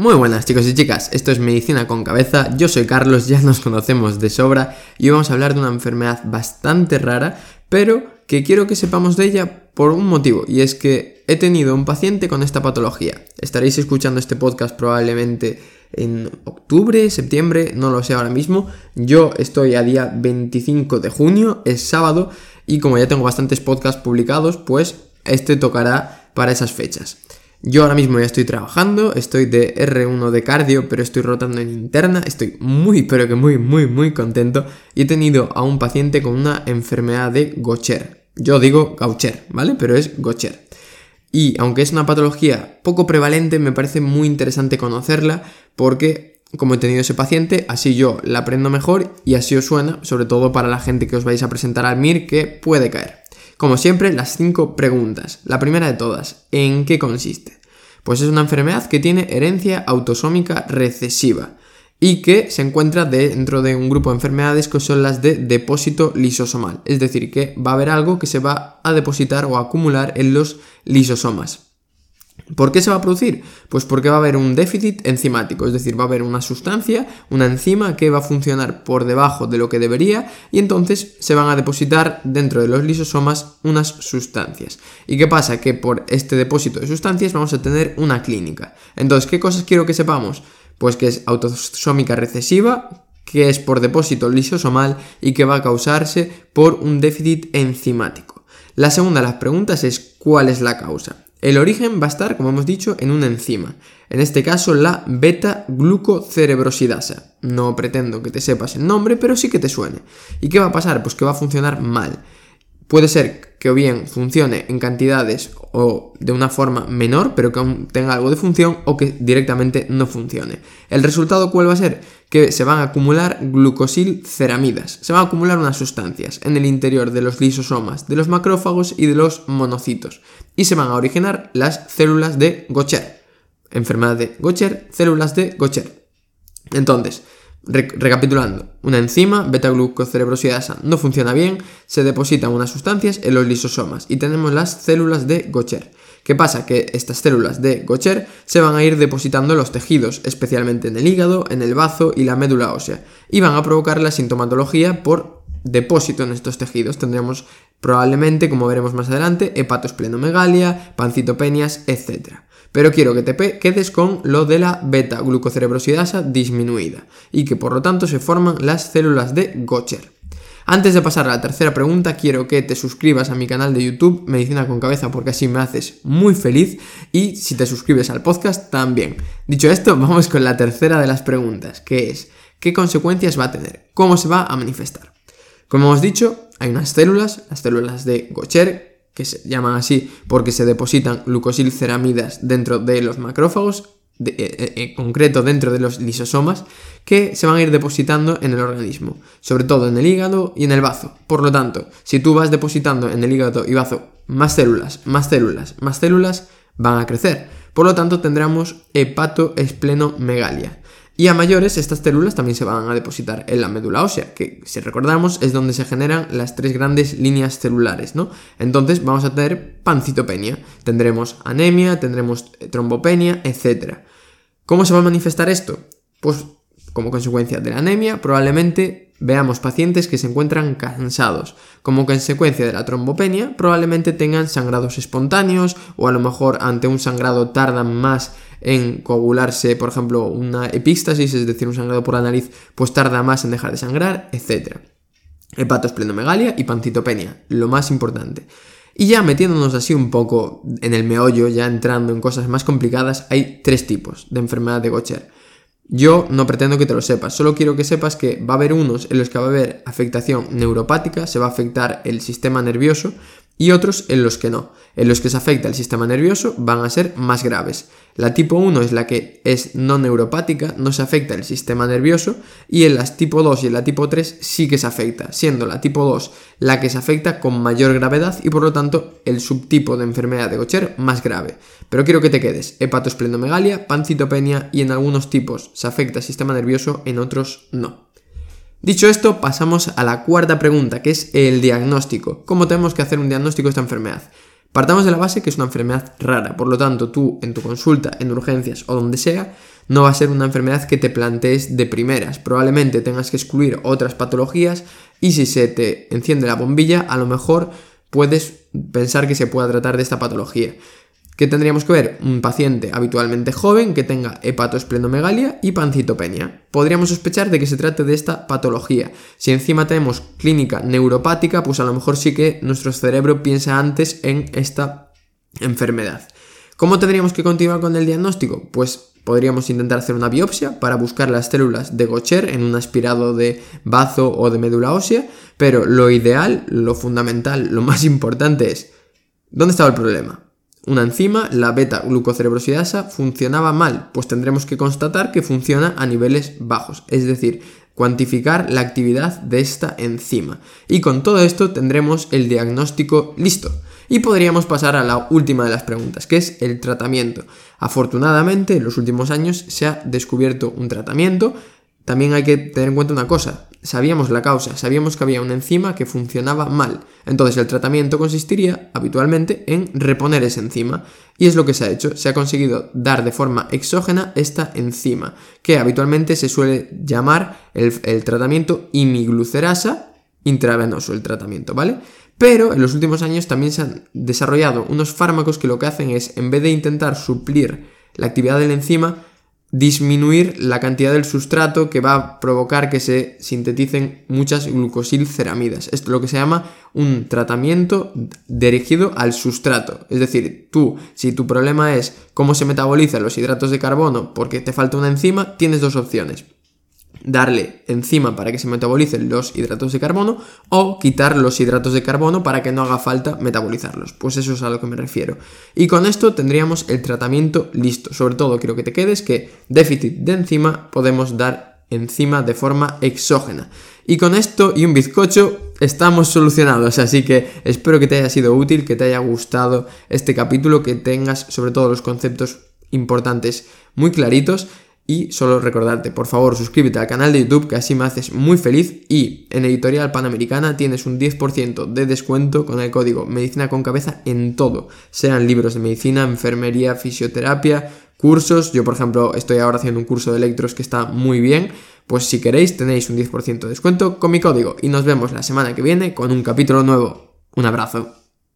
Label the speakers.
Speaker 1: Muy buenas chicos y chicas, esto es Medicina con Cabeza, yo soy Carlos, ya nos conocemos de sobra y hoy vamos a hablar de una enfermedad bastante rara, pero que quiero que sepamos de ella por un motivo, y es que he tenido un paciente con esta patología. Estaréis escuchando este podcast probablemente en octubre, septiembre, no lo sé ahora mismo. Yo estoy a día 25 de junio, es sábado, y como ya tengo bastantes podcasts publicados, pues este tocará para esas fechas. Yo ahora mismo ya estoy trabajando, estoy de R1 de cardio, pero estoy rotando en interna, estoy muy, pero que muy, muy, muy contento y he tenido a un paciente con una enfermedad de Gaucher. Yo digo Gaucher, ¿vale? Pero es Gaucher. Y aunque es una patología poco prevalente, me parece muy interesante conocerla porque como he tenido ese paciente, así yo la aprendo mejor y así os suena, sobre todo para la gente que os vais a presentar al MIR que puede caer. Como siempre, las cinco preguntas. La primera de todas, ¿en qué consiste? Pues es una enfermedad que tiene herencia autosómica recesiva y que se encuentra dentro de un grupo de enfermedades que son las de depósito lisosomal, es decir, que va a haber algo que se va a depositar o acumular en los lisosomas. ¿Por qué se va a producir? Pues porque va a haber un déficit enzimático, es decir, va a haber una sustancia, una enzima que va a funcionar por debajo de lo que debería y entonces se van a depositar dentro de los lisosomas unas sustancias. ¿Y qué pasa? Que por este depósito de sustancias vamos a tener una clínica. Entonces, ¿qué cosas quiero que sepamos? Pues que es autosómica recesiva, que es por depósito lisosomal y que va a causarse por un déficit enzimático. La segunda de las preguntas es ¿cuál es la causa? El origen va a estar, como hemos dicho, en una enzima, en este caso la beta-glucocerebrosidasa. No pretendo que te sepas el nombre, pero sí que te suene. ¿Y qué va a pasar? Pues que va a funcionar mal. Puede ser que o bien funcione en cantidades o de una forma menor, pero que aún tenga algo de función, o que directamente no funcione. ¿El resultado cuál va a ser? Que se van a acumular glucosilceramidas. Se van a acumular unas sustancias en el interior de los lisosomas, de los macrófagos y de los monocitos. Y se van a originar las células de Gaucher. Enfermedad de Gaucher, células de Gaucher. Entonces, recapitulando, una enzima, beta-glucocerebrosidasa, no funciona bien, se depositan unas sustancias en los lisosomas y tenemos las células de Gaucher. ¿Qué pasa? Que estas células de Gaucher se van a ir depositando en los tejidos, especialmente en el hígado, en el bazo y la médula ósea, y van a provocar la sintomatología por depósito en estos tejidos. Tendremos probablemente, como veremos más adelante, hepatosplenomegalia, pancitopenias, etc. Pero quiero que te quedes con lo de la beta-glucocerebrosidasa disminuida y que por lo tanto se forman las células de Gaucher. Antes de pasar a la tercera pregunta, quiero que te suscribas a mi canal de YouTube, Medicina con Cabeza, porque así me haces muy feliz. Y si te suscribes al podcast, también. Dicho esto, vamos con la tercera de las preguntas, que es, ¿qué consecuencias va a tener? ¿Cómo se va a manifestar? Como hemos dicho, hay unas células, las células de Gaucher, que se llaman así porque se depositan glucosilceramidas dentro de los macrófagos, en eh, eh, eh, concreto dentro de los lisosomas, que se van a ir depositando en el organismo, sobre todo en el hígado y en el bazo. Por lo tanto, si tú vas depositando en el hígado y bazo más células, más células, más células, van a crecer. Por lo tanto, tendremos hepatoesplenomegalia. Y a mayores, estas células también se van a depositar en la médula ósea, que si recordamos es donde se generan las tres grandes líneas celulares, ¿no? Entonces vamos a tener pancitopenia, tendremos anemia, tendremos trombopenia, etc. ¿Cómo se va a manifestar esto? Pues como consecuencia de la anemia, probablemente veamos pacientes que se encuentran cansados. Como consecuencia de la trombopenia, probablemente tengan sangrados espontáneos o a lo mejor ante un sangrado tardan más en coagularse, por ejemplo, una epístasis, es decir, un sangrado por la nariz, pues tarda más en dejar de sangrar, etc. Hepatosplenomegalia y pancitopenia, lo más importante. Y ya metiéndonos así un poco en el meollo, ya entrando en cosas más complicadas, hay tres tipos de enfermedad de Gaucher. Yo no pretendo que te lo sepas, solo quiero que sepas que va a haber unos en los que va a haber afectación neuropática, se va a afectar el sistema nervioso, y otros en los que no. En los que se afecta el sistema nervioso van a ser más graves. La tipo 1 es la que es no neuropática, no se afecta el sistema nervioso y en las tipo 2 y en la tipo 3 sí que se afecta, siendo la tipo 2 la que se afecta con mayor gravedad y por lo tanto el subtipo de enfermedad de Gaucher más grave. Pero quiero que te quedes hepatosplenomegalia, pancitopenia y en algunos tipos se afecta el sistema nervioso, en otros no. Dicho esto, pasamos a la cuarta pregunta, que es el diagnóstico. ¿Cómo tenemos que hacer un diagnóstico de esta enfermedad? Partamos de la base que es una enfermedad rara, por lo tanto tú en tu consulta, en urgencias o donde sea, no va a ser una enfermedad que te plantees de primeras. Probablemente tengas que excluir otras patologías y si se te enciende la bombilla, a lo mejor puedes pensar que se pueda tratar de esta patología. ¿Qué tendríamos que ver? Un paciente habitualmente joven que tenga hepatoesplenomegalia y pancitopenia. Podríamos sospechar de que se trate de esta patología. Si encima tenemos clínica neuropática, pues a lo mejor sí que nuestro cerebro piensa antes en esta enfermedad. ¿Cómo tendríamos que continuar con el diagnóstico? Pues podríamos intentar hacer una biopsia para buscar las células de Gaucher en un aspirado de bazo o de médula ósea, pero lo ideal, lo fundamental, lo más importante es, ¿dónde estaba el problema? Una enzima, la beta-glucocerebrosidasa, funcionaba mal, pues tendremos que constatar que funciona a niveles bajos, es decir, cuantificar la actividad de esta enzima. Y con todo esto tendremos el diagnóstico listo. Y podríamos pasar a la última de las preguntas, que es el tratamiento. Afortunadamente, en los últimos años se ha descubierto un tratamiento. También hay que tener en cuenta una cosa, sabíamos la causa, sabíamos que había una enzima que funcionaba mal. Entonces el tratamiento consistiría habitualmente en reponer esa enzima. Y es lo que se ha hecho, se ha conseguido dar de forma exógena esta enzima, que habitualmente se suele llamar el, tratamiento imiglucerasa intravenoso, el tratamiento, ¿vale? Pero en los últimos años también se han desarrollado unos fármacos que lo que hacen es, en vez de intentar suplir la actividad de la enzima, disminuir la cantidad del sustrato que va a provocar que se sinteticen muchas glucosilceramidas. Esto es lo que se llama un tratamiento dirigido al sustrato. Es decir, tú, si tu problema es cómo se metabolizan los hidratos de carbono porque te falta una enzima, tienes dos opciones darle enzima para que se metabolicen los hidratos de carbono o quitar los hidratos de carbono para que no haga falta metabolizarlos. Pues eso es a lo que me refiero. Y con esto tendríamos el tratamiento listo. Sobre todo quiero que te quedes que déficit de enzima podemos dar enzima de forma exógena. Y con esto y un bizcocho estamos solucionados. Así que espero que te haya sido útil, que te haya gustado este capítulo, que tengas sobre todo los conceptos importantes muy claritos. Y solo recordarte, por favor, suscríbete al canal de YouTube que así me haces muy feliz. Y en Editorial Panamericana tienes un 10% de descuento con el código Medicina con Cabeza en todo, sean libros de medicina, enfermería, fisioterapia, cursos, yo por ejemplo estoy ahora haciendo un curso de electros que está muy bien, pues si queréis tenéis un 10% de descuento con mi código. Y nos vemos la semana que viene con un capítulo nuevo. Un abrazo.